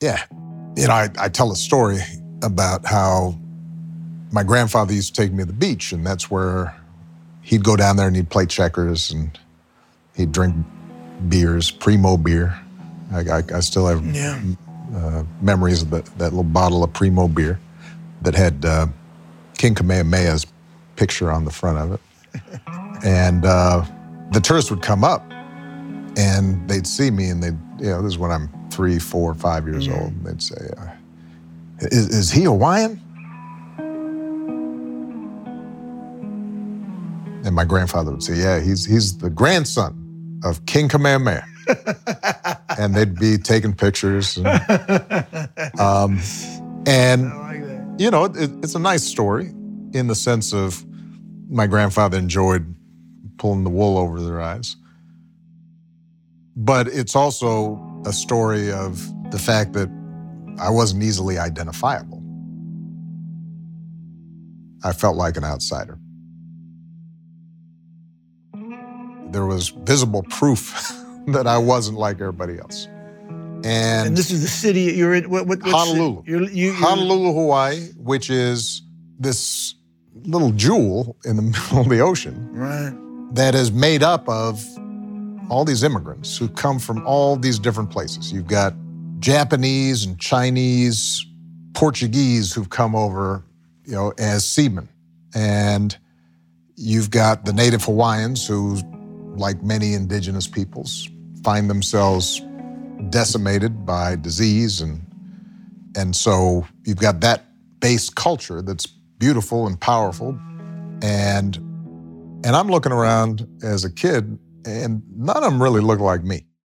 Yeah. You know, I, I tell a story about how my grandfather used to take me to the beach, and that's where he'd go down there and he'd play checkers and he'd drink beers, Primo beer. I, I, I still have Yeah. uh, memories of the, that little bottle of Primo beer that had uh, King Kamehameha's picture on the front of it. and uh, the tourists would come up and they'd see me and they'd, you know, this is when I'm three, four, five years old. And they'd say, uh, is, is he Hawaiian? And my grandfather would say, yeah, he's, he's the grandson of King Kamehameha. and they'd be taking pictures. And, um, and like you know, it, it's a nice story in the sense of my grandfather enjoyed pulling the wool over their eyes. But it's also a story of the fact that I wasn't easily identifiable. I felt like an outsider. There was visible proof that I wasn't like everybody else. And this is the city you're in. What, what Honolulu. You're, you, you're, Honolulu, Hawaii, which is this little jewel in the middle of the ocean Right. that is made up of all these immigrants who come from all these different places. You've got Japanese and Chinese, Portuguese who've come over, you know, as seamen. And you've got the native Hawaiians who, like many indigenous peoples, find themselves decimated by disease and and so you've got that base culture that's beautiful and powerful and and I'm looking around as a kid and none of them really look like me.